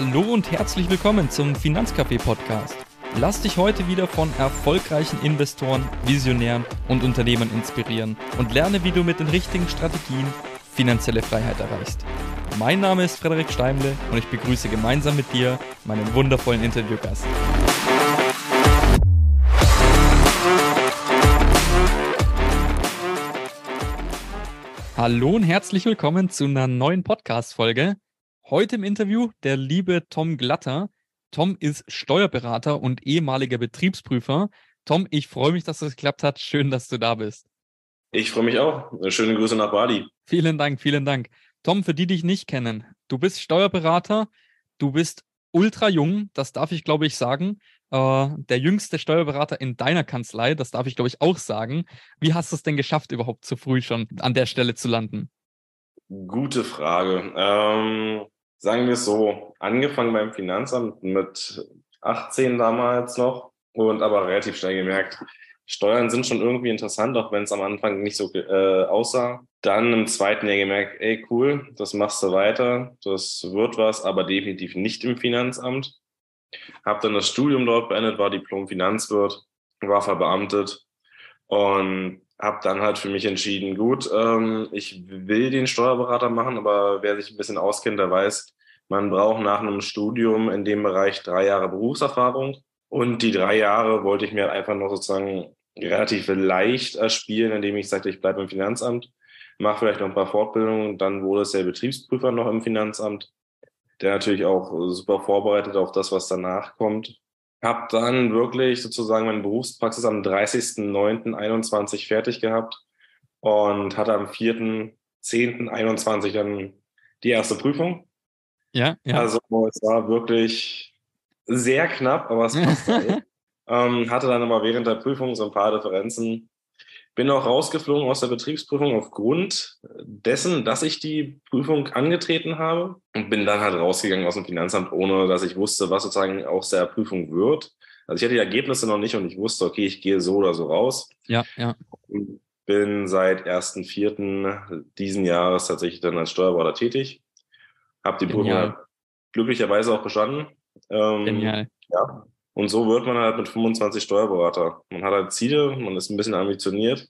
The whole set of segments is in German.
Hallo und herzlich willkommen zum Finanzcafé Podcast. Lass dich heute wieder von erfolgreichen Investoren, Visionären und Unternehmern inspirieren und lerne, wie du mit den richtigen Strategien finanzielle Freiheit erreichst. Mein Name ist Frederik Steimle und ich begrüße gemeinsam mit dir meinen wundervollen Interviewgast. Hallo und herzlich willkommen zu einer neuen Podcast-Folge. Heute im Interview der liebe Tom Glatter. Tom ist Steuerberater und ehemaliger Betriebsprüfer. Tom, ich freue mich, dass das geklappt hat. Schön, dass du da bist. Ich freue mich auch. Schöne Grüße nach Bali. Vielen Dank, vielen Dank. Tom, für die, die dich nicht kennen, du bist Steuerberater, du bist ultra jung, das darf ich, glaube ich, sagen. Äh, der jüngste Steuerberater in deiner Kanzlei, das darf ich, glaube ich, auch sagen. Wie hast du es denn geschafft, überhaupt zu früh schon an der Stelle zu landen? Gute Frage. Ähm, sagen wir es so, angefangen beim Finanzamt mit 18 damals noch und aber relativ schnell gemerkt, Steuern sind schon irgendwie interessant, auch wenn es am Anfang nicht so äh, aussah. Dann im zweiten Jahr gemerkt, ey cool, das machst du weiter, das wird was, aber definitiv nicht im Finanzamt. Habe dann das Studium dort beendet, war Diplom-Finanzwirt, war verbeamtet und habe dann halt für mich entschieden, gut, ähm, ich will den Steuerberater machen, aber wer sich ein bisschen auskennt, der weiß, man braucht nach einem Studium in dem Bereich drei Jahre Berufserfahrung. Und die drei Jahre wollte ich mir halt einfach noch sozusagen relativ leicht erspielen, indem ich sagte, ich bleibe im Finanzamt, mache vielleicht noch ein paar Fortbildungen. Dann wurde es der Betriebsprüfer noch im Finanzamt der natürlich auch super vorbereitet auf das, was danach kommt. Hab dann wirklich sozusagen meine Berufspraxis am 30.09.21 fertig gehabt und hatte am 4.10.21 dann die erste Prüfung. Ja, ja. Also es war wirklich sehr knapp, aber es passte. ähm, hatte dann aber während der Prüfung so ein paar Differenzen bin auch rausgeflogen aus der Betriebsprüfung aufgrund dessen, dass ich die Prüfung angetreten habe und bin dann halt rausgegangen aus dem Finanzamt, ohne dass ich wusste, was sozusagen aus der Prüfung wird. Also ich hatte die Ergebnisse noch nicht und ich wusste, okay, ich gehe so oder so raus. Ja, ja. Bin seit 1.4. diesen Jahres tatsächlich dann als Steuerberater tätig. Habe die Genial. Prüfung glücklicherweise auch bestanden. Ähm, Genial. Ja, und so wird man halt mit 25 Steuerberater. Man hat halt Ziele, man ist ein bisschen ambitioniert.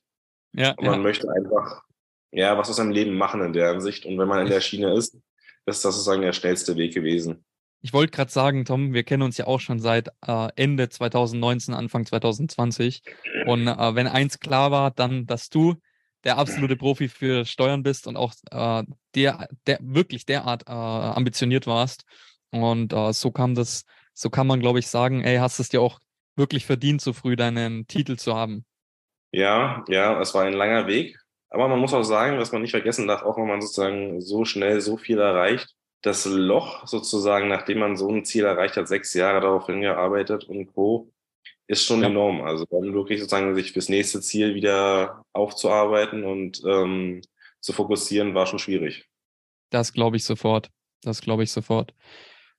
Ja, und man ja. möchte einfach, ja, was aus seinem Leben machen in der Hinsicht. Und wenn man in der Schiene ist, ist das sozusagen der schnellste Weg gewesen. Ich wollte gerade sagen, Tom, wir kennen uns ja auch schon seit äh, Ende 2019, Anfang 2020. Und äh, wenn eins klar war, dann, dass du der absolute Profi für Steuern bist und auch äh, der, der wirklich derart äh, ambitioniert warst. Und äh, so kam das so kann man, glaube ich, sagen, ey, hast es dir auch wirklich verdient, so früh deinen Titel zu haben. Ja, ja, es war ein langer Weg. Aber man muss auch sagen, was man nicht vergessen darf, auch wenn man sozusagen so schnell so viel erreicht, das Loch sozusagen, nachdem man so ein Ziel erreicht hat, sechs Jahre darauf hingearbeitet und Co., ist schon ja. enorm. Also dann wirklich sozusagen sich fürs nächste Ziel wieder aufzuarbeiten und ähm, zu fokussieren, war schon schwierig. Das glaube ich sofort. Das glaube ich sofort.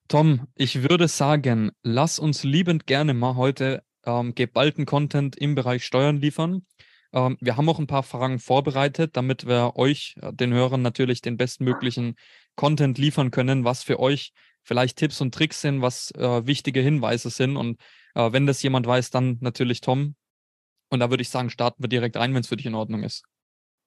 Tom, ich würde sagen, lass uns liebend gerne mal heute ähm, geballten Content im Bereich Steuern liefern. Ähm, wir haben auch ein paar Fragen vorbereitet, damit wir euch, äh, den Hörern, natürlich den bestmöglichen Content liefern können, was für euch vielleicht Tipps und Tricks sind, was äh, wichtige Hinweise sind. Und äh, wenn das jemand weiß, dann natürlich Tom. Und da würde ich sagen, starten wir direkt rein, wenn es für dich in Ordnung ist.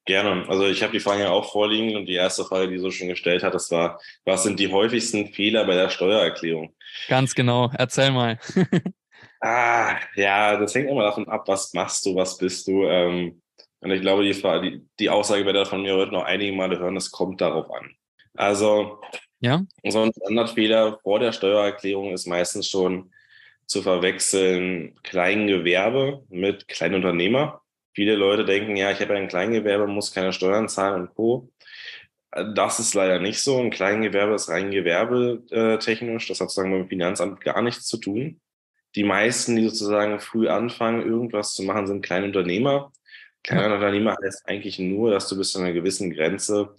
Gerne. Also ich habe die Frage ja auch vorliegen und die erste Frage, die du schon gestellt hattest, war, was sind die häufigsten Fehler bei der Steuererklärung? Ganz genau. Erzähl mal. ah, ja, das hängt immer davon ab, was machst du, was bist du. Ähm, und ich glaube, die, die, die Aussage werdet ihr von mir heute noch einige Male hören, es kommt darauf an. Also ja? so ein Standardfehler vor der Steuererklärung ist meistens schon zu verwechseln Kleingewerbe mit Kleinunternehmer. Viele Leute denken, ja, ich habe ein Kleingewerbe, muss keine Steuern zahlen und Co. Das ist leider nicht so. Ein Kleingewerbe ist rein gewerbetechnisch. Das hat sozusagen mit dem Finanzamt gar nichts zu tun. Die meisten, die sozusagen früh anfangen, irgendwas zu machen, sind Kleinunternehmer. Kleiner Unternehmer heißt eigentlich nur, dass du bis zu einer gewissen Grenze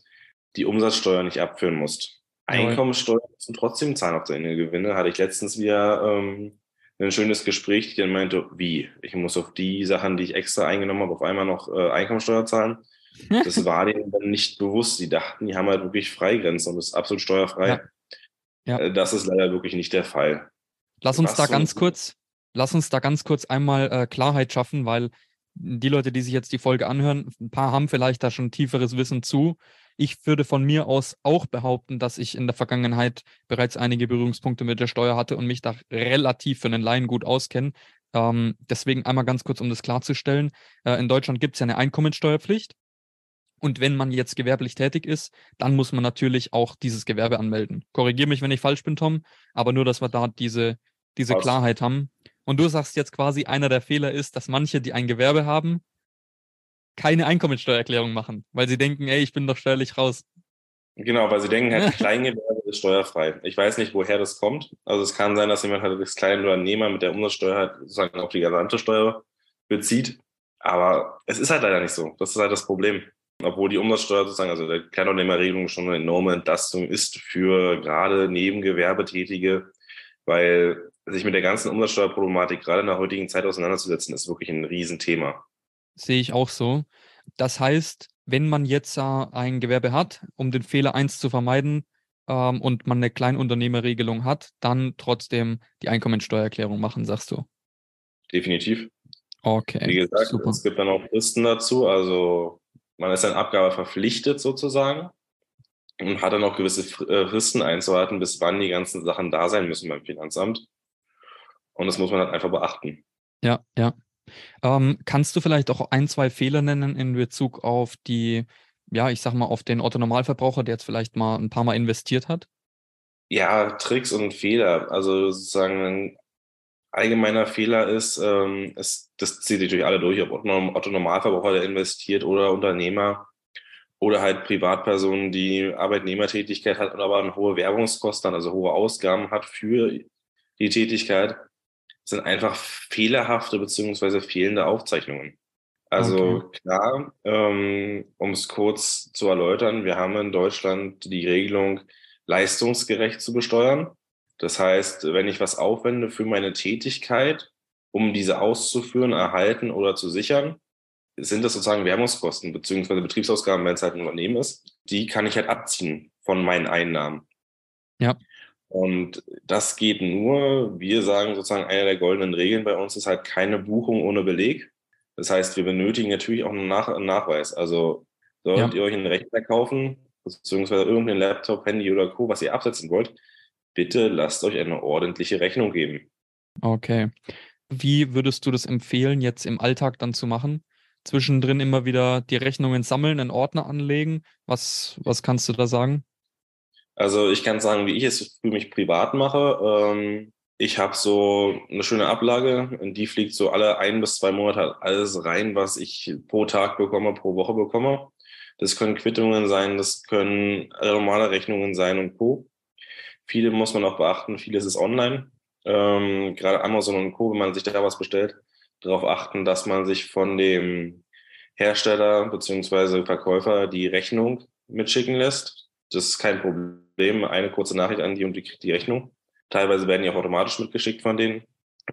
die Umsatzsteuer nicht abführen musst. Einkommensteuer müssen trotzdem zahlen auf deine Gewinne. Hatte ich letztens wieder ähm, ein schönes Gespräch, die dann meinte, wie, ich muss auf die Sachen, die ich extra eingenommen habe, auf einmal noch äh, Einkommensteuer zahlen. Das war denen dann nicht bewusst. Die dachten, die haben halt wirklich Freigrenzen und ist absolut steuerfrei. Ja. Ja. Äh, Das ist leider wirklich nicht der Fall. Lass uns Was da ganz kurz, lass uns da ganz kurz einmal äh, Klarheit schaffen, weil die Leute, die sich jetzt die Folge anhören, ein paar haben vielleicht da schon tieferes Wissen zu. Ich würde von mir aus auch behaupten, dass ich in der Vergangenheit bereits einige Berührungspunkte mit der Steuer hatte und mich da relativ für einen Laien gut auskenne. Ähm, deswegen einmal ganz kurz, um das klarzustellen. Äh, in Deutschland gibt es ja eine Einkommensteuerpflicht. Und wenn man jetzt gewerblich tätig ist, dann muss man natürlich auch dieses Gewerbe anmelden. Korrigiere mich, wenn ich falsch bin, Tom, aber nur, dass wir da diese, diese. Klarheit haben. Und du sagst jetzt quasi, einer der Fehler ist, dass manche, die ein Gewerbe haben, keine Einkommensteuererklärung machen, weil sie denken, ey, ich bin doch steuerlich raus. Genau, weil sie denken halt, Kleingewerbe ist steuerfrei. Ich weiß nicht, woher das kommt. Also es kann sein, dass jemand halt das Kleinunternehmer mit der Umsatzsteuer halt sozusagen auch die gesamte Steuer bezieht. Aber es ist halt leider nicht so. Das ist halt das Problem. Obwohl die Umsatzsteuer sozusagen, also der Kleinunternehmerregelung schon eine enorme Entlastung ist für gerade Nebengewerbetätige, weil sich mit der ganzen Umsatzsteuerproblematik gerade in der heutigen Zeit auseinanderzusetzen, ist wirklich ein Riesenthema. Sehe ich auch so. Das heißt, wenn man jetzt äh, ein Gewerbe hat, um den Fehler 1 zu vermeiden ähm, und man eine Kleinunternehmerregelung hat, dann trotzdem die Einkommensteuererklärung machen, sagst du. Definitiv. Okay. Wie gesagt, super. es gibt dann auch Fristen dazu. Also man ist an Abgabe verpflichtet sozusagen und hat dann auch gewisse äh, Fristen einzuhalten, bis wann die ganzen Sachen da sein müssen beim Finanzamt. Und das muss man halt einfach beachten. Ja, ja. Ähm, kannst du vielleicht auch ein, zwei Fehler nennen in Bezug auf die, ja, ich sag mal, auf den Otto-Normalverbraucher, der jetzt vielleicht mal ein paar Mal investiert hat? Ja, Tricks und Fehler. Also sozusagen ein allgemeiner Fehler ist, ähm, es, das zieht durch alle durch, ob Otto Otto Normalverbraucher, der investiert oder Unternehmer oder halt Privatpersonen, die Arbeitnehmertätigkeit hat und aber eine hohe Werbungskosten, also hohe Ausgaben hat für die Tätigkeit, sind einfach fehlerhafte beziehungsweise fehlende Aufzeichnungen. Also klar, ähm, um es kurz zu erläutern, wir haben in Deutschland die Regelung, leistungsgerecht zu besteuern. Das heißt, wenn ich was aufwende für meine Tätigkeit, um diese auszuführen, erhalten oder zu sichern, sind das sozusagen Werbungskosten beziehungsweise Betriebsausgaben, wenn es halt ein Unternehmen ist. Die kann ich halt abziehen von meinen Einnahmen. Ja. Und das geht nur, wir sagen sozusagen, eine der goldenen Regeln bei uns ist halt keine Buchung ohne Beleg. Das heißt, wir benötigen natürlich auch einen, Nach einen Nachweis. Also solltet Ja. ihr euch einen Rechner kaufen, beziehungsweise irgendeinen Laptop, Handy oder Co., was ihr absetzen wollt, bitte lasst euch eine ordentliche Rechnung geben. Okay. Wie würdest du das empfehlen, jetzt im Alltag dann zu machen? Zwischendrin immer wieder die Rechnungen sammeln, einen Ordner anlegen? Was, was kannst du da sagen? Also ich kann sagen, wie ich es für mich privat mache. Ähm, ich habe so eine schöne Ablage, in die fliegt so alle ein bis zwei Monate alles rein, was ich pro Tag bekomme, pro Woche bekomme. Das können Quittungen sein, das können normale Rechnungen sein und Co. Viele muss man auch beachten, vieles ist online. Ähm, gerade Amazon und Co., wenn man sich da was bestellt, darauf achten, dass man sich von dem Hersteller beziehungsweise Verkäufer die Rechnung mitschicken lässt. Das ist kein Problem. Eine kurze Nachricht an die und die kriegt die Rechnung. Teilweise werden die auch automatisch mitgeschickt von denen,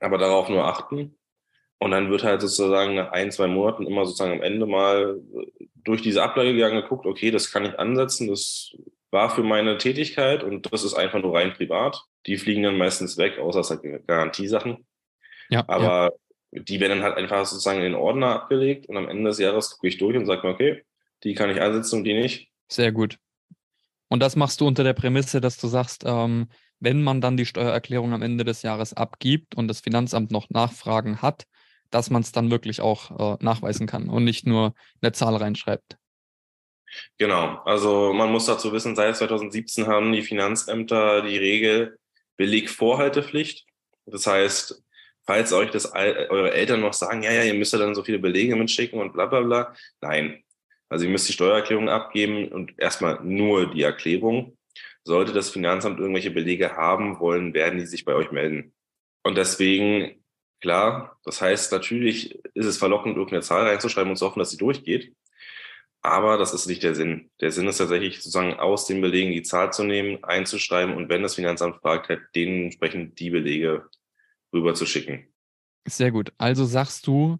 aber darauf nur achten. Und dann wird halt sozusagen nach ein, zwei Monaten immer sozusagen am Ende mal durch diese Ablage gegangen, geguckt, okay, das kann ich ansetzen, das war für meine Tätigkeit und das ist einfach nur rein privat. Die fliegen dann meistens weg, außer es halt Garantiesachen. Ja, ja. Aber die werden dann halt einfach sozusagen in den Ordner abgelegt und am Ende des Jahres gucke ich durch und sage mir, okay, die kann ich ansetzen und die nicht. Sehr gut. Und das machst du unter der Prämisse, dass du sagst, ähm, wenn man dann die Steuererklärung am Ende des Jahres abgibt und das Finanzamt noch Nachfragen hat, dass man es dann wirklich auch äh, nachweisen kann und nicht nur eine Zahl reinschreibt. Genau, also man muss dazu wissen, seit 2017 haben die Finanzämter die Regel Belegvorhaltepflicht. Das heißt, falls euch das eure Eltern noch sagen, ja, ja, ihr müsst ja dann so viele Belege mitschicken und bla bla bla. Nein. Also ihr müsst die Steuererklärung abgeben und erstmal nur die Erklärung. Sollte das Finanzamt irgendwelche Belege haben wollen, werden die sich bei euch melden. Und deswegen, klar, das heißt, natürlich ist es verlockend, irgendeine Zahl reinzuschreiben und zu hoffen, dass sie durchgeht. Aber das ist nicht der Sinn. Der Sinn ist tatsächlich sozusagen aus den Belegen die Zahl zu nehmen, einzuschreiben und wenn das Finanzamt fragt, halt dementsprechend die Belege rüber zu schicken. Sehr gut. Also sagst du,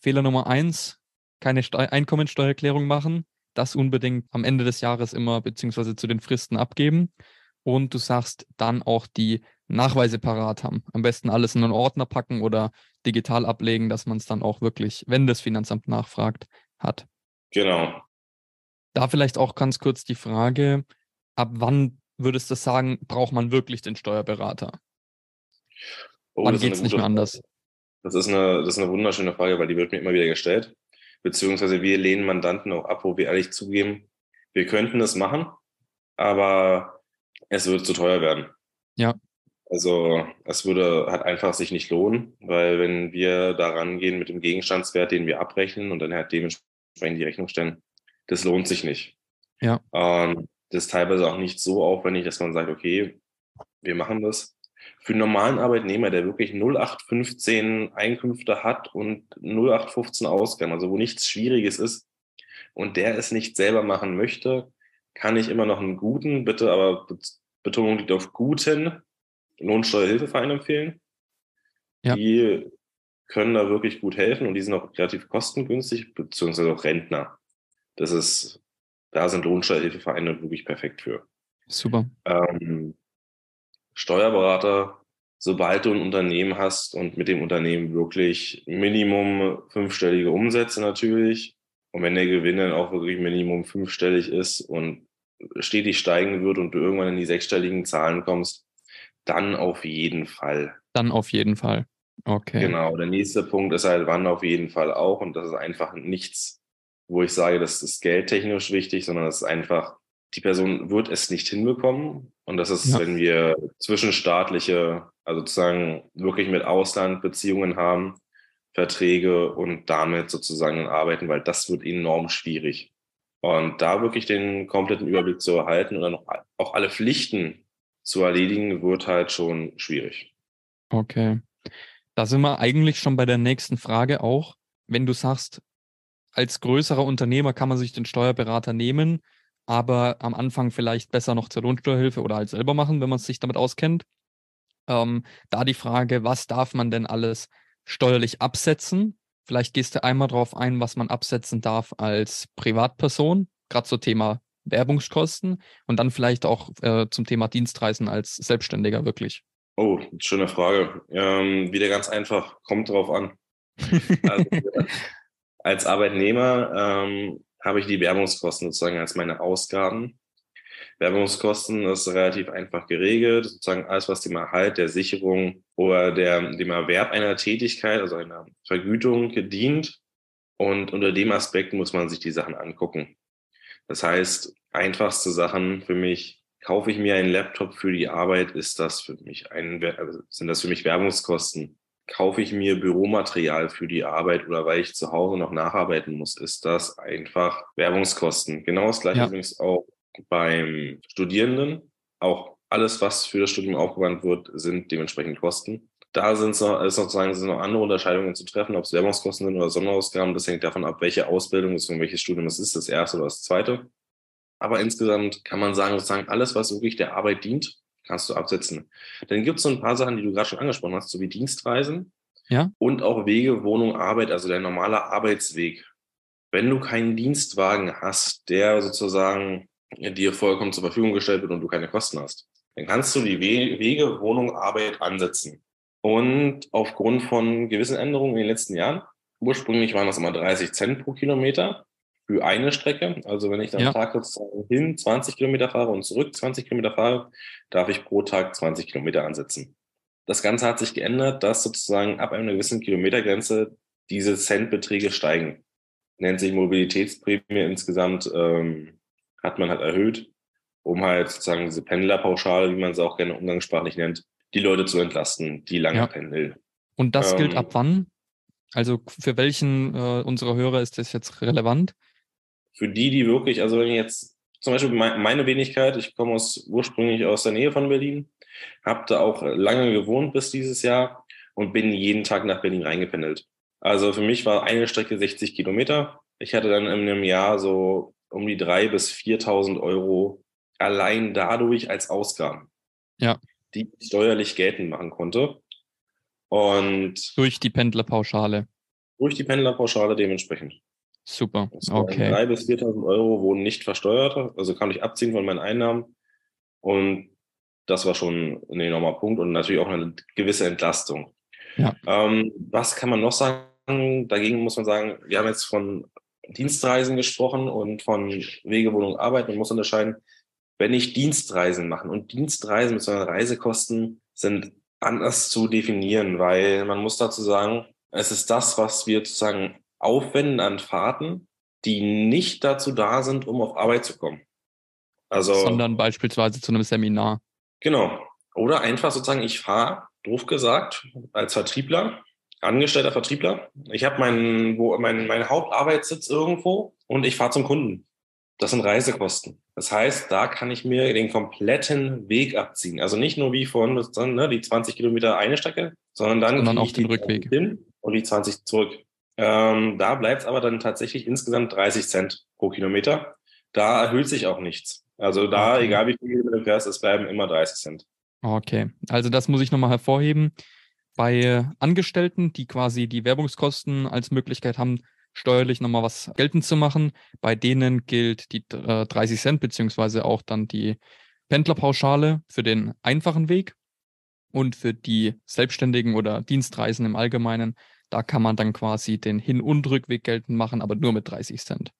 Fehler Nummer eins, keine Steu Einkommensteuererklärung machen, das unbedingt am Ende des Jahres immer beziehungsweise zu den Fristen abgeben. und du sagst dann auch die Nachweise parat haben. Am besten alles in einen Ordner packen oder digital ablegen, dass man es dann auch wirklich, wenn das Finanzamt nachfragt, hat. Genau. Da vielleicht auch ganz kurz die Frage, ab wann würdest du sagen, braucht man wirklich den Steuerberater? Oh, wann geht es nicht mehr anders? Das ist, eine, das ist eine wunderschöne Frage, weil die wird mir immer wieder gestellt. Beziehungsweise wir lehnen Mandanten auch ab, wo wir ehrlich zugeben, wir könnten es machen, aber es würde zu teuer werden. Ja. Also es würde halt einfach sich nicht lohnen, weil wenn wir da rangehen mit dem Gegenstandswert, den wir abrechnen und dann halt dementsprechend die Rechnung stellen, das lohnt sich nicht. Ja. Ähm, das ist teilweise auch nicht so aufwendig, dass man sagt, okay, wir machen das. Für einen normalen Arbeitnehmer, der wirklich 0815 Einkünfte hat und 0815 Ausgaben, also wo nichts Schwieriges ist und der es nicht selber machen möchte, kann ich immer noch einen guten, bitte aber Betonung liegt auf guten Lohnsteuerhilfeverein empfehlen. Ja. Die können da wirklich gut helfen und die sind auch relativ kostengünstig, beziehungsweise auch Rentner. Das ist, da sind Lohnsteuerhilfevereine wirklich perfekt für. Super. Ähm, Steuerberater, sobald du ein Unternehmen hast und mit dem Unternehmen wirklich Minimum fünfstellige Umsätze natürlich und wenn der Gewinn dann auch wirklich Minimum fünfstellig ist und stetig steigen wird und du irgendwann in die sechsstelligen Zahlen kommst, dann auf jeden Fall. Dann auf jeden Fall. Okay. Genau. Der nächste Punkt ist halt, wann auf jeden Fall auch. Und das ist einfach nichts, wo ich sage, das ist geldtechnisch wichtig, sondern das ist einfach, die Person wird es nicht hinbekommen. Und das ist, ja. wenn wir zwischenstaatliche, also sozusagen wirklich mit Ausland Beziehungen haben, Verträge und damit sozusagen arbeiten, weil das wird enorm schwierig. Und da wirklich den kompletten Überblick zu erhalten und dann auch alle Pflichten zu erledigen, wird halt schon schwierig. Okay. Da sind wir eigentlich schon bei der nächsten Frage auch. Wenn du sagst, als größerer Unternehmer kann man sich den Steuerberater nehmen, aber am Anfang vielleicht besser noch zur Lohnsteuerhilfe oder halt selber machen, wenn man sich damit auskennt. Ähm, da die Frage, was darf man denn alles steuerlich absetzen? Vielleicht gehst du einmal darauf ein, was man absetzen darf als Privatperson, gerade zum Thema Werbungskosten und dann vielleicht auch äh, zum Thema Dienstreisen als Selbstständiger wirklich? Oh, schöne Frage. Ähm, wieder ganz einfach, kommt drauf an. Also, als Arbeitnehmer ähm, habe ich die Werbungskosten sozusagen als meine Ausgaben. Werbungskosten ist relativ einfach geregelt, sozusagen alles, was dem Erhalt der Sicherung oder der, dem Erwerb einer Tätigkeit, also einer Vergütung gedient. Und unter dem Aspekt muss man sich die Sachen angucken. Das heißt, einfachste Sachen für mich, kaufe ich mir einen Laptop für die Arbeit, ist das für mich ein, also sind das für mich Werbungskosten? Kaufe ich mir Büromaterial für die Arbeit oder weil ich zu Hause noch nacharbeiten muss, ist das einfach Werbungskosten. Genau das gleiche ja. übrigens auch beim Studierenden. Auch alles, was für das Studium aufgewandt wird, sind dementsprechend Kosten. Da sind noch, ist sozusagen sind noch andere Unterscheidungen zu treffen, ob es Werbungskosten sind oder Sonderausgaben. Das hängt davon ab, welche Ausbildung es und welches Studium es ist, das erste oder das zweite. Aber insgesamt kann man sagen, sozusagen alles, was wirklich der Arbeit dient, kannst du absetzen. Dann gibt es so ein paar Sachen, die du gerade schon angesprochen hast, so wie Dienstreisen ja. und auch Wege, Wohnung, Arbeit, also der normale Arbeitsweg. Wenn du keinen Dienstwagen hast, der sozusagen dir vollkommen zur Verfügung gestellt wird und du keine Kosten hast, dann kannst du die Wege, Wohnung, Arbeit ansetzen. Und aufgrund von gewissen Änderungen in den letzten Jahren, ursprünglich waren das immer 30 Cent pro Kilometer für eine Strecke. Also wenn ich dann ja. Tag hin 20 Kilometer fahre und zurück 20 Kilometer fahre, darf ich pro Tag 20 Kilometer ansetzen. Das Ganze hat sich geändert, dass sozusagen ab einer gewissen Kilometergrenze diese Centbeträge steigen. Nennt sich Mobilitätsprämie insgesamt, ähm, hat man halt erhöht, um halt sozusagen diese Pendlerpauschale, wie man sie auch gerne umgangssprachlich nennt, die Leute zu entlasten, die lange ja. pendeln. Und das ähm, gilt ab wann? Also für welchen äh, unserer Hörer ist das jetzt relevant? Für die, die wirklich, also wenn ich jetzt zum Beispiel meine Wenigkeit, ich komme aus, ursprünglich aus der Nähe von Berlin, habe da auch lange gewohnt bis dieses Jahr und bin jeden Tag nach Berlin reingependelt. Also für mich war eine Strecke 60 Kilometer. Ich hatte dann in einem Jahr so um die 3.000 bis 4.000 Euro allein dadurch als Ausgaben. Ja die ich steuerlich geltend machen konnte. Und durch die Pendlerpauschale. Durch die Pendlerpauschale dementsprechend. Super. Okay. 3.000 bis 4.000 Euro wurden nicht versteuert, also kann ich abziehen von meinen Einnahmen. Und Das war schon ein enormer Punkt und natürlich auch eine gewisse Entlastung. Ja. Ähm, was kann man noch sagen? Dagegen muss man sagen, wir haben jetzt von Dienstreisen gesprochen und von Wegewohnung Arbeit. Man muss unterscheiden, wenn ich Dienstreisen mache und Dienstreisen mit so Reisekosten sind anders zu definieren, weil man muss dazu sagen, es ist das, was wir sozusagen aufwenden an Fahrten, die nicht dazu da sind, um auf Arbeit zu kommen. Also, Sondern beispielsweise zu einem Seminar. Genau. Oder einfach sozusagen, ich fahre, doof gesagt, als Vertriebler, angestellter Vertriebler. Ich habe meinen, wo, mein, mein Hauptarbeitssitz irgendwo und ich fahre zum Kunden. Das sind Reisekosten. Das heißt, da kann ich mir den kompletten Weg abziehen. Also nicht nur wie vorhin ne, die 20 Kilometer eine Strecke, sondern dann sondern auch den Rückweg hin und die 20 zurück. Ähm, da bleibt es aber dann tatsächlich insgesamt 30 Cent pro Kilometer. Da erhöht sich auch nichts. Also da, okay. egal wie viel du fährst, es bleiben immer 30 Cent. Okay, also das muss ich nochmal hervorheben. Bei Angestellten, die quasi die Werbungskosten als Möglichkeit haben, steuerlich nochmal was geltend zu machen, bei denen gilt die äh, 30 Cent beziehungsweise auch dann die Pendlerpauschale für den einfachen Weg. Und für die Selbstständigen oder Dienstreisen im Allgemeinen, da kann man dann quasi den Hin- und Rückweg geltend machen, aber nur mit 30 Cent.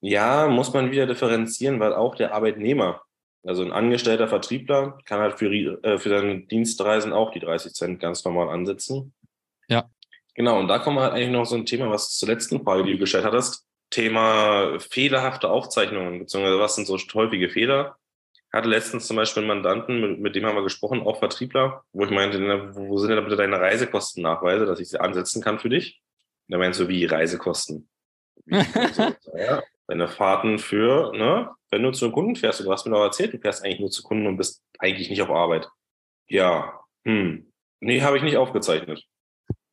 Ja, muss man wieder differenzieren, weil auch der Arbeitnehmer, also ein angestellter Vertriebler, kann halt für, äh, für seine Dienstreisen auch die 30 Cent ganz normal ansetzen. Ja. Genau, und da kommen wir halt eigentlich noch so ein Thema, was zur letzten Frage, die du gestellt hattest. Thema fehlerhafte Aufzeichnungen, beziehungsweise was sind so häufige Fehler? Hatte letztens zum Beispiel einen Mandanten, mit, mit, dem haben wir gesprochen, auch Vertriebler, wo ich meinte, wo sind denn da bitte deine Reisekostennachweise, dass ich sie ansetzen kann für dich? Und er meinte so, wie Reisekosten? Wie, so, ja, deine Fahrten für, ne, wenn du zu einem Kunden fährst, du hast mir doch erzählt, du fährst eigentlich nur zu Kunden und bist eigentlich nicht auf Arbeit. Ja, hm, nee, habe ich nicht aufgezeichnet.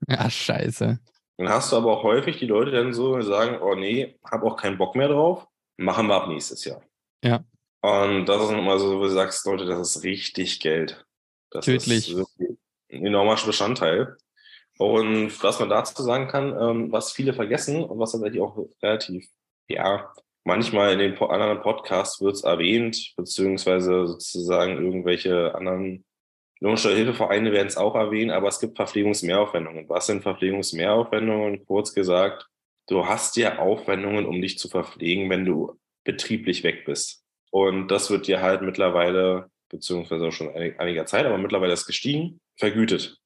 Ja, scheiße. Dann hast du aber auch häufig die Leute dann so sagen, oh nee, habe auch keinen Bock mehr drauf, machen wir ab nächstes Jahr. Ja. Und das ist immer so, wo du sagst, Leute, das ist richtig Geld. Das Tödlich. ist ein enormer Bestandteil. Und was man dazu sagen kann, ähm, was viele vergessen und was tatsächlich auch relativ, ja, manchmal in den anderen Podcasts wird es erwähnt, beziehungsweise sozusagen irgendwelche anderen Lohnsteuerhilfevereine werden es auch erwähnen, aber es gibt Verpflegungsmehraufwendungen. Was sind Verpflegungsmehraufwendungen? Kurz gesagt, du hast ja Aufwendungen, um dich zu verpflegen, wenn du betrieblich weg bist. Und das wird dir halt mittlerweile, beziehungsweise auch schon einiger Zeit, aber mittlerweile ist gestiegen, vergütet.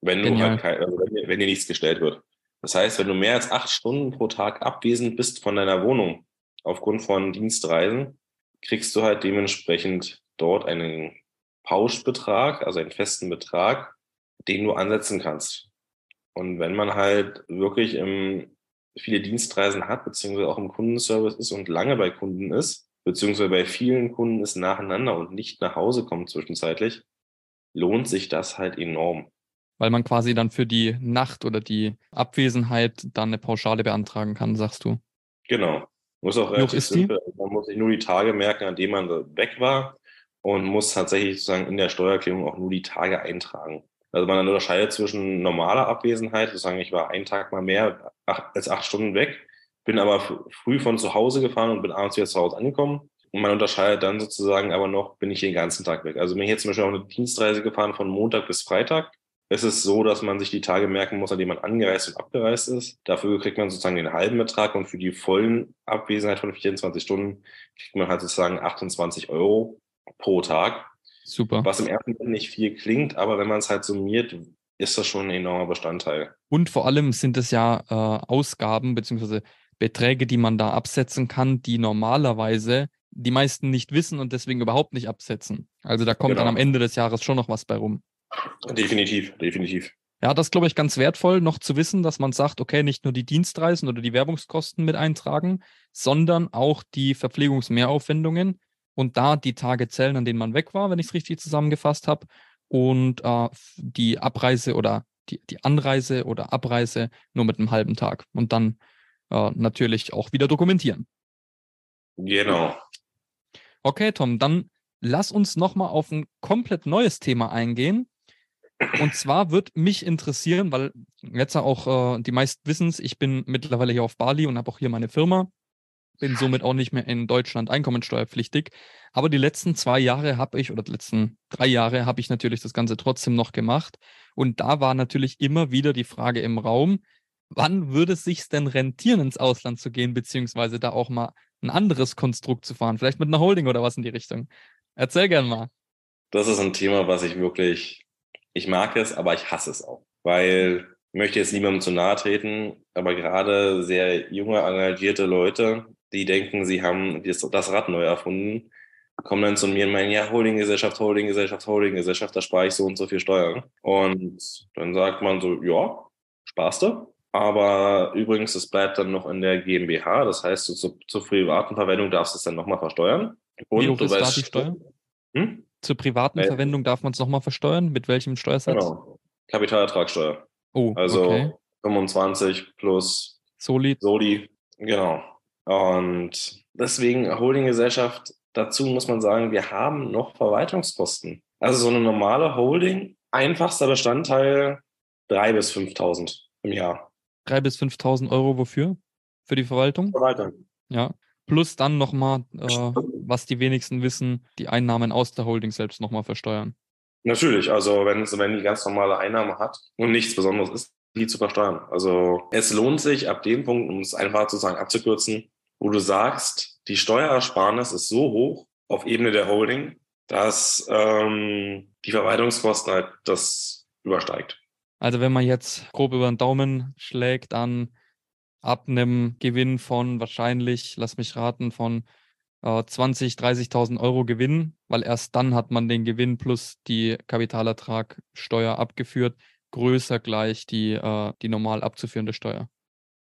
Wenn du halt kein, also wenn, dir, wenn dir nichts gestellt wird. Das heißt, wenn du mehr als acht Stunden pro Tag abwesend bist von deiner Wohnung aufgrund von Dienstreisen, kriegst du halt dementsprechend dort einen Pauschbetrag, also einen festen Betrag, den du ansetzen kannst. Und wenn man halt wirklich im, viele Dienstreisen hat, beziehungsweise auch im Kundenservice ist und lange bei Kunden ist, beziehungsweise bei vielen Kunden ist nacheinander und nicht nach Hause kommt zwischenzeitlich, lohnt sich das halt enorm. Weil man quasi dann für die Nacht oder die Abwesenheit dann eine Pauschale beantragen kann, sagst du. Genau. Muss auch relativ ist simpel. Die? Man muss sich nur die Tage merken, an denen man weg war und muss tatsächlich sozusagen in der Steuererklärung auch nur die Tage eintragen. Also man unterscheidet zwischen normaler Abwesenheit, sozusagen ich war einen Tag mal mehr als acht Stunden weg bin aber früh von zu Hause gefahren und bin abends wieder zu Hause angekommen. Und man unterscheidet dann sozusagen aber noch, bin ich den ganzen Tag weg. Also bin ich jetzt zum Beispiel auf eine Dienstreise gefahren von Montag bis Freitag. Es ist so, dass man sich die Tage merken muss, an denen man angereist und abgereist ist. Dafür kriegt man sozusagen den halben Betrag und für die vollen Abwesenheit von 24 Stunden kriegt man halt sozusagen 28 Euro pro Tag. Super. Was im ersten Moment nicht viel klingt, aber wenn man es halt summiert, ist das schon ein enormer Bestandteil. Und vor allem sind es ja äh, Ausgaben beziehungsweise Beträge, die man da absetzen kann, die normalerweise die meisten nicht wissen und deswegen überhaupt nicht absetzen. Also da kommt genau. dann am Ende des Jahres schon noch was bei rum. Definitiv, definitiv. Ja, das glaube ich ganz wertvoll, noch zu wissen, dass man sagt, okay, nicht nur die Dienstreisen oder die Werbungskosten mit eintragen, sondern auch die Verpflegungsmehraufwendungen und da die Tage zählen, an denen man weg war, wenn ich es richtig zusammengefasst habe, und äh, die Abreise oder die, die Anreise oder Abreise nur mit einem halben Tag. Und dann äh, natürlich auch wieder dokumentieren. Genau. Okay, Tom, dann lass uns nochmal auf ein komplett neues Thema eingehen. Und zwar wird mich interessieren, weil jetzt auch äh, die meisten wissen es, ich bin mittlerweile hier auf Bali und habe auch hier meine Firma. bin somit auch nicht mehr in Deutschland einkommensteuerpflichtig. Aber die letzten zwei Jahre habe ich, oder die letzten drei Jahre habe ich natürlich das Ganze trotzdem noch gemacht. Und da war natürlich immer wieder die Frage im Raum, wann würde es sich denn rentieren, ins Ausland zu gehen, beziehungsweise da auch mal ein anderes Konstrukt zu fahren, vielleicht mit einer Holding oder was in die Richtung. Erzähl gern mal. Das ist ein Thema, was ich wirklich, ich mag es, aber ich hasse es auch, weil ich möchte jetzt niemandem zu nahe treten, aber gerade sehr junge, engagierte Leute, die denken, sie haben das Rad neu erfunden, kommen dann zu mir und meinen, ja, Holdinggesellschaft, Holdinggesellschaft, Holdinggesellschaft, da spare ich so und so viel Steuern. Und dann sagt man so, ja, sparst du. Aber übrigens, es bleibt dann noch in der GmbH. Das heißt, du, zu, zur privaten Verwendung darfst du es dann nochmal versteuern. Und Wie hoch ist da die Steuer? Hm? Zur privaten äh, Verwendung darf man es nochmal versteuern? Mit welchem Steuersatz? Genau. Kapitalertragssteuer. Oh, also okay. 25 plus Soli. Soli, genau. Und deswegen Holdinggesellschaft, dazu muss man sagen, wir haben noch Verwaltungskosten. Also so eine normale Holding, einfachster Bestandteil 3.000 bis 5.000 im Jahr. 3.000 bis 5.000 Euro wofür? Für die Verwaltung? Verwaltung. Ja. Plus dann nochmal, äh, was die wenigsten wissen, die Einnahmen aus der Holding selbst nochmal versteuern. Natürlich, also wenn, wenn die ganz normale Einnahme hat und nichts Besonderes ist, die zu versteuern. Also es lohnt sich ab dem Punkt, um es einfach sozusagen abzukürzen, wo du sagst, die Steuersparnis ist so hoch auf Ebene der Holding, dass ähm, die Verwaltungskosten halt das übersteigt. Also wenn man jetzt grob über den Daumen schlägt, dann ab einem Gewinn von wahrscheinlich, lass mich raten, von äh, 20, 30.000 Euro Gewinn, weil erst dann hat man den Gewinn plus die Kapitalertragsteuer abgeführt, größer gleich die, äh, die normal abzuführende Steuer.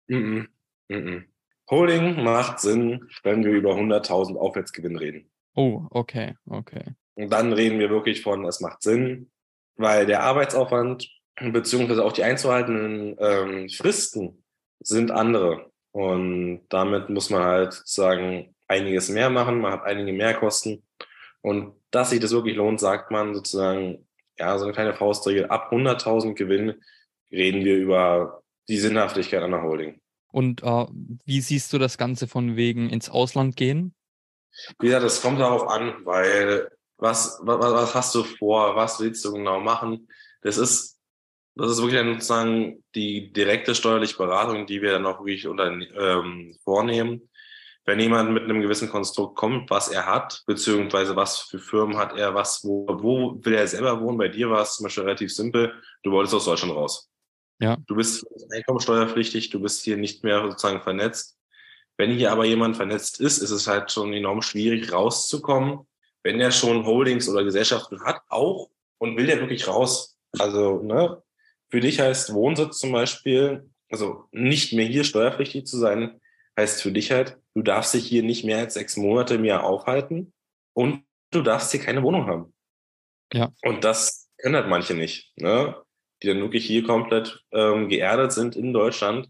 Mm -mm. Mm Holding macht Sinn, wenn wir über 100.000 Aufwärtsgewinn reden. Oh, okay, okay. Und dann reden wir wirklich von, es macht Sinn, weil der Arbeitsaufwand beziehungsweise auch die einzuhaltenden ähm, Fristen sind andere. Und damit muss man halt sozusagen einiges mehr machen, man hat einige Mehrkosten. Und dass sich das wirklich lohnt, sagt man sozusagen, ja, so eine kleine Faustregel, ab 100.000 Gewinn reden wir über die Sinnhaftigkeit einer Holding. Und äh, wie siehst du das Ganze von wegen ins Ausland gehen? Wie gesagt, das kommt darauf an, weil was, was, was hast du vor, was willst du genau machen? Das ist das ist wirklich dann sozusagen die direkte steuerliche Beratung, die wir dann auch wirklich unter, ähm, vornehmen. Wenn jemand mit einem gewissen Konstrukt kommt, was er hat, beziehungsweise was für Firmen hat er, was, wo, wo will er selber wohnen? Bei dir war es zum Beispiel relativ simpel. Du wolltest aus Deutschland raus. Ja. Du bist einkommensteuerpflichtig, du bist hier nicht mehr sozusagen vernetzt. Wenn hier aber jemand vernetzt ist, ist es halt schon enorm schwierig rauszukommen. Wenn er schon Holdings oder Gesellschaften hat, auch und will der wirklich raus. Also, ne, für dich heißt Wohnsitz zum Beispiel, also nicht mehr hier steuerpflichtig zu sein, heißt für dich halt, du darfst dich hier nicht mehr als sechs Monate im Jahr aufhalten und du darfst hier keine Wohnung haben. Ja. Und das können halt manche nicht, ne? die dann wirklich hier komplett ähm, geerdet sind in Deutschland.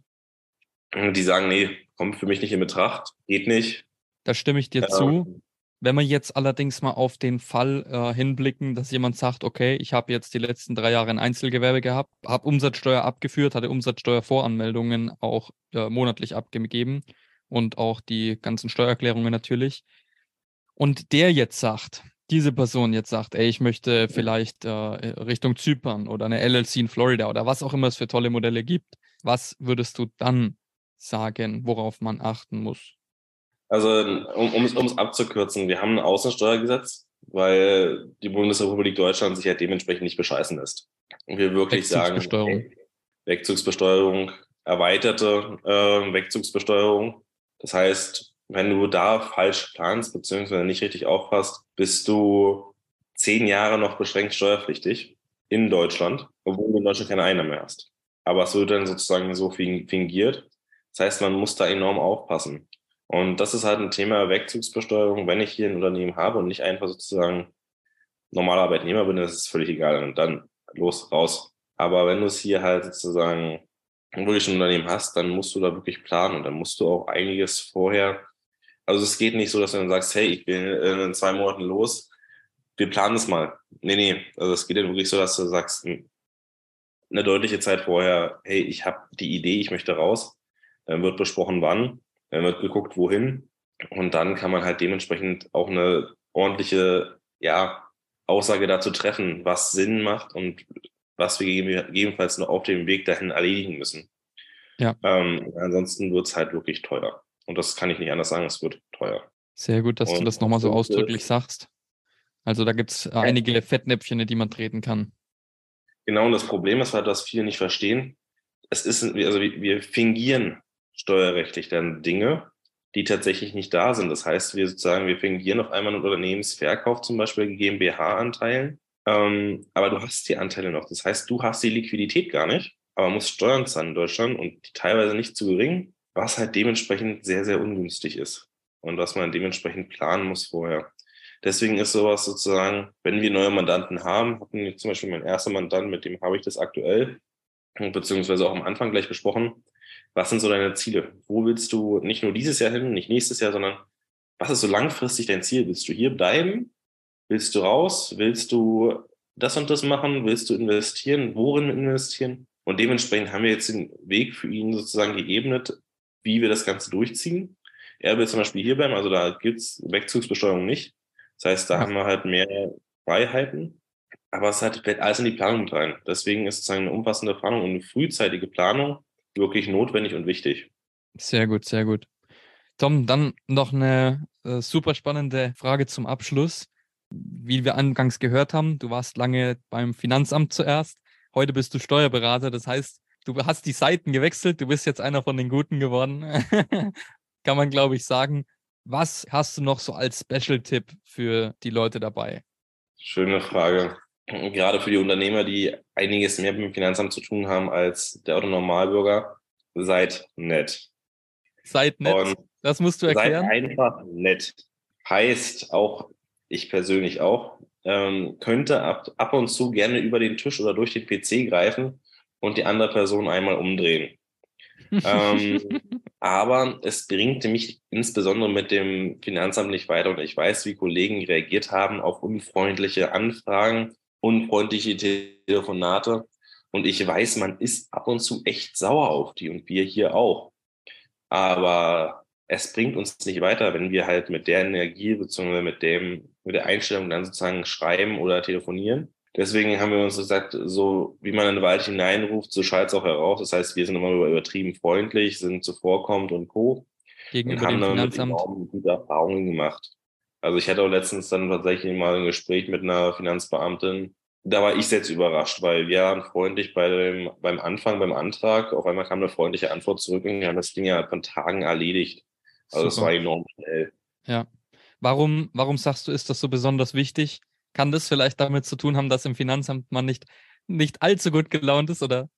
Und die sagen, nee, kommt für mich nicht in Betracht, geht nicht. Da stimme ich dir ähm, zu. Wenn wir jetzt allerdings mal auf den Fall äh, hinblicken, dass jemand sagt, okay, ich habe jetzt die letzten drei Jahre ein Einzelgewerbe gehabt, habe Umsatzsteuer abgeführt, hatte Umsatzsteuervoranmeldungen auch äh, monatlich abgegeben und auch die ganzen Steuererklärungen natürlich. Und der jetzt sagt, diese Person jetzt sagt, ey, ich möchte vielleicht äh, Richtung Zypern oder eine LLC in Florida oder was auch immer es für tolle Modelle gibt, was würdest du dann sagen, worauf man achten muss? Also, um es abzukürzen, wir haben ein Außensteuergesetz, weil die Bundesrepublik Deutschland sich ja dementsprechend nicht bescheißen lässt. Und wir wirklich sagen, Wegzugsbesteuerung, Wegzugsbesteuerung erweiterte äh, Wegzugsbesteuerung. Das heißt, wenn du da falsch planst bzw. nicht richtig aufpasst, bist du zehn Jahre noch beschränkt steuerpflichtig in Deutschland, obwohl du in Deutschland keine Einnahmen mehr hast. Aber es wird dann sozusagen so fingiert. Das heißt, man muss da enorm aufpassen. Und das ist halt ein Thema Wegzugsbesteuerung. Wenn ich hier ein Unternehmen habe und nicht einfach sozusagen normaler Arbeitnehmer bin, das ist völlig egal. Und dann los, raus. Aber wenn du es hier halt sozusagen wirklich ein Unternehmen hast, dann musst du da wirklich planen und dann musst du auch einiges vorher. Also es geht nicht so, dass du dann sagst, hey, ich bin in zwei Monaten los, wir planen es mal. Nee, nee. Also es geht dann wirklich so, dass du sagst, hm, eine deutliche Zeit vorher, hey, ich habe die Idee, ich möchte raus. Dann wird besprochen, wann. Dann wird geguckt, wohin. Und dann kann man halt dementsprechend auch eine ordentliche ja, Aussage dazu treffen, was Sinn macht und was wir gegebenenfalls noch auf dem Weg dahin erledigen müssen. Ja. Ähm, ansonsten wird es halt wirklich teuer. Und das kann ich nicht anders sagen, es wird teuer. Sehr gut, dass und du das nochmal so ausdrücklich sagst. Also da gibt es äh, einige Fettnäpfchen, in die man treten kann. Genau, und das Problem ist halt, dass viele nicht verstehen. Es ist, also wir fingieren steuerrechtlich dann Dinge, die tatsächlich nicht da sind. Das heißt, wir sozusagen, wir fingieren auf einmal einen Unternehmensverkauf, zum Beispiel GmbH-Anteilen, ähm, aber du hast die Anteile noch. Das heißt, du hast die Liquidität gar nicht, aber musst Steuern zahlen in Deutschland und teilweise nicht zu gering, was halt dementsprechend sehr, sehr ungünstig ist und was man dementsprechend planen muss vorher. Deswegen ist sowas sozusagen, wenn wir neue Mandanten haben, hatten wir zum Beispiel mein erster Mandant, mit dem habe ich das aktuell, beziehungsweise auch am Anfang gleich besprochen. Was sind so deine Ziele? Wo willst du nicht nur dieses Jahr hin, nicht nächstes Jahr, sondern was ist so langfristig dein Ziel? Willst du hier bleiben? Willst du raus? Willst du das und das machen? Willst du investieren? Worin investieren? Und dementsprechend haben wir jetzt den Weg für ihn sozusagen geebnet, wie wir das Ganze durchziehen. Er will zum Beispiel hier bleiben, also da gibt es Wegzugsbesteuerung nicht. Das heißt, da haben wir halt mehr Freiheiten, aber es hat, fällt alles in die Planung mit rein. Deswegen ist sozusagen eine umfassende Planung und eine frühzeitige Planung wirklich notwendig und wichtig. Sehr gut, sehr gut. Tom, dann noch eine äh, super spannende Frage zum Abschluss. Wie wir angangs gehört haben, du warst lange beim Finanzamt zuerst, heute bist du Steuerberater, das heißt, du hast die Seiten gewechselt, du bist jetzt einer von den Guten geworden. Kann man, glaube ich, sagen. Was hast du noch so als Special-Tipp für die Leute dabei? Schöne Frage. Gerade für die Unternehmer, die einiges mehr mit dem Finanzamt zu tun haben als der Autonormalbürger, seid nett. Seid nett. Und das musst du erklären. Seid einfach nett. Heißt auch, ich persönlich auch, ähm, könnte ab, ab und zu gerne über den Tisch oder durch den PC greifen und die andere Person einmal umdrehen ähm, aber es bringt mich insbesondere mit dem Finanzamt nicht weiter. Und ich weiß, wie Kollegen reagiert haben auf unfreundliche Anfragen, unfreundliche Telefonate. Und ich weiß, man ist ab und zu echt sauer auf die und wir hier auch. Aber es bringt uns nicht weiter, wenn wir halt mit der Energie bzw. mit dem, mit der Einstellung dann sozusagen schreiben oder telefonieren. Deswegen haben wir uns gesagt, so wie man in den Wald hineinruft, so schallt es auch heraus. Das heißt, wir sind immer übertrieben freundlich, sind zuvorkommend und Co. Gegenüber und haben dem Finanzamt. damit gute Erfahrungen gemacht. Also ich hatte auch letztens dann tatsächlich mal ein Gespräch mit einer Finanzbeamtin. Da war ich selbst überrascht, weil wir waren freundlich bei dem, beim Anfang, beim Antrag. Auf einmal kam eine freundliche Antwort zurück und wir haben das Ding ja von Tagen erledigt. Also Super. das war enorm schnell. Ja. Warum, warum sagst du, ist das so besonders wichtig? Kann das vielleicht damit zu tun haben, dass im Finanzamt man nicht, nicht allzu gut gelaunt ist, oder?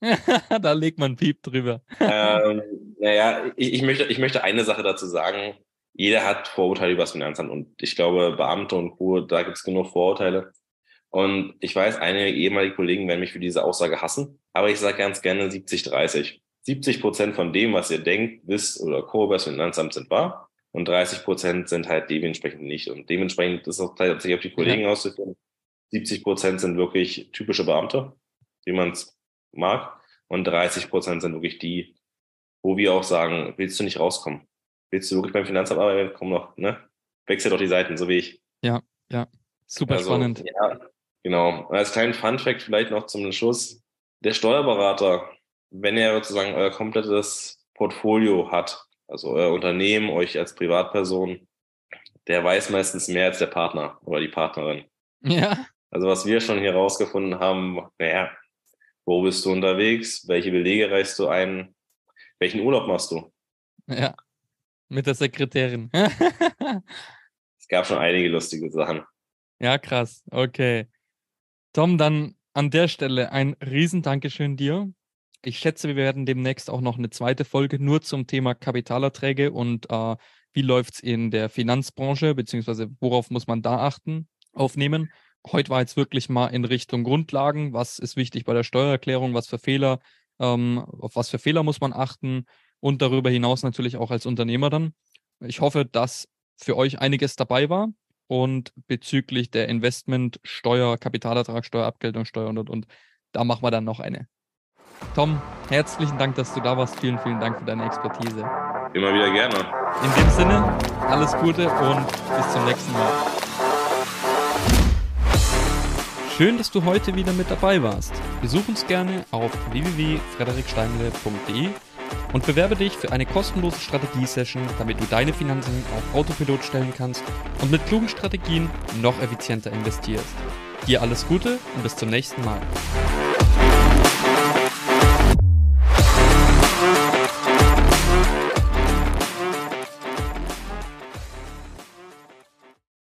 da legt man Piep drüber. ähm, naja, ich, ich, möchte, ich möchte eine Sache dazu sagen. Jeder hat Vorurteile über das Finanzamt und ich glaube, Beamte und Co., da gibt es genug Vorurteile. Und ich weiß, einige ehemalige Kollegen werden mich für diese Aussage hassen, aber ich sage ganz gerne 70-30. 70 Prozent von dem, was ihr denkt, wisst oder Co. über das Finanzamt sind wahr und 30 Prozent sind halt dementsprechend nicht. Und dementsprechend ist auch tatsächlich auf die Kollegen ja. auszuführen. 70 Prozent sind wirklich typische Beamte, wie man es mag. Und 30 Prozent sind wirklich die, wo wir auch sagen, willst du nicht rauskommen? Willst du wirklich beim Finanzamt arbeiten? Komm noch, ne? Wechsel doch die Seiten, so wie ich. Ja, ja. Super also, spannend. Ja, genau. Und als kleinen Fun-Fact vielleicht noch zum Schluss. Der Steuerberater, wenn er sozusagen euer komplettes Portfolio hat, also euer Unternehmen, euch als Privatperson, der weiß meistens mehr als der Partner oder die Partnerin. Ja. Also was wir schon hier rausgefunden haben, naja, wo bist du unterwegs? Welche Belege reichst du ein? Welchen Urlaub machst du? Ja, mit der Sekretärin. es gab schon einige lustige Sachen. Ja, krass. Okay. Tom, dann an der Stelle ein Riesendankeschön dir ich schätze, wir werden demnächst auch noch eine zweite Folge nur zum Thema Kapitalerträge und äh, wie läuft es in der Finanzbranche, beziehungsweise worauf muss man da achten, aufnehmen. Heute war jetzt wirklich mal in Richtung Grundlagen, was ist wichtig bei der Steuererklärung, was für Fehler, ähm, auf was für Fehler muss man achten und darüber hinaus natürlich auch als Unternehmer dann. Ich hoffe, dass für euch einiges dabei war und bezüglich der Investmentsteuer, Kapitalertragssteuer, Abgeltungssteuer und, und, und da machen wir dann noch eine. Tom, herzlichen Dank, dass du da warst. Vielen, vielen Dank für deine Expertise. Immer wieder gerne. In dem Sinne, alles Gute und bis zum nächsten Mal. Schön, dass du heute wieder mit dabei warst. Besuch uns gerne auf www.frederiksteinle.de und bewerbe dich für eine kostenlose Strategiesession, damit du deine Finanzen auf Autopilot stellen kannst und mit klugen Strategien noch effizienter investierst. Dir alles Gute und bis zum nächsten Mal.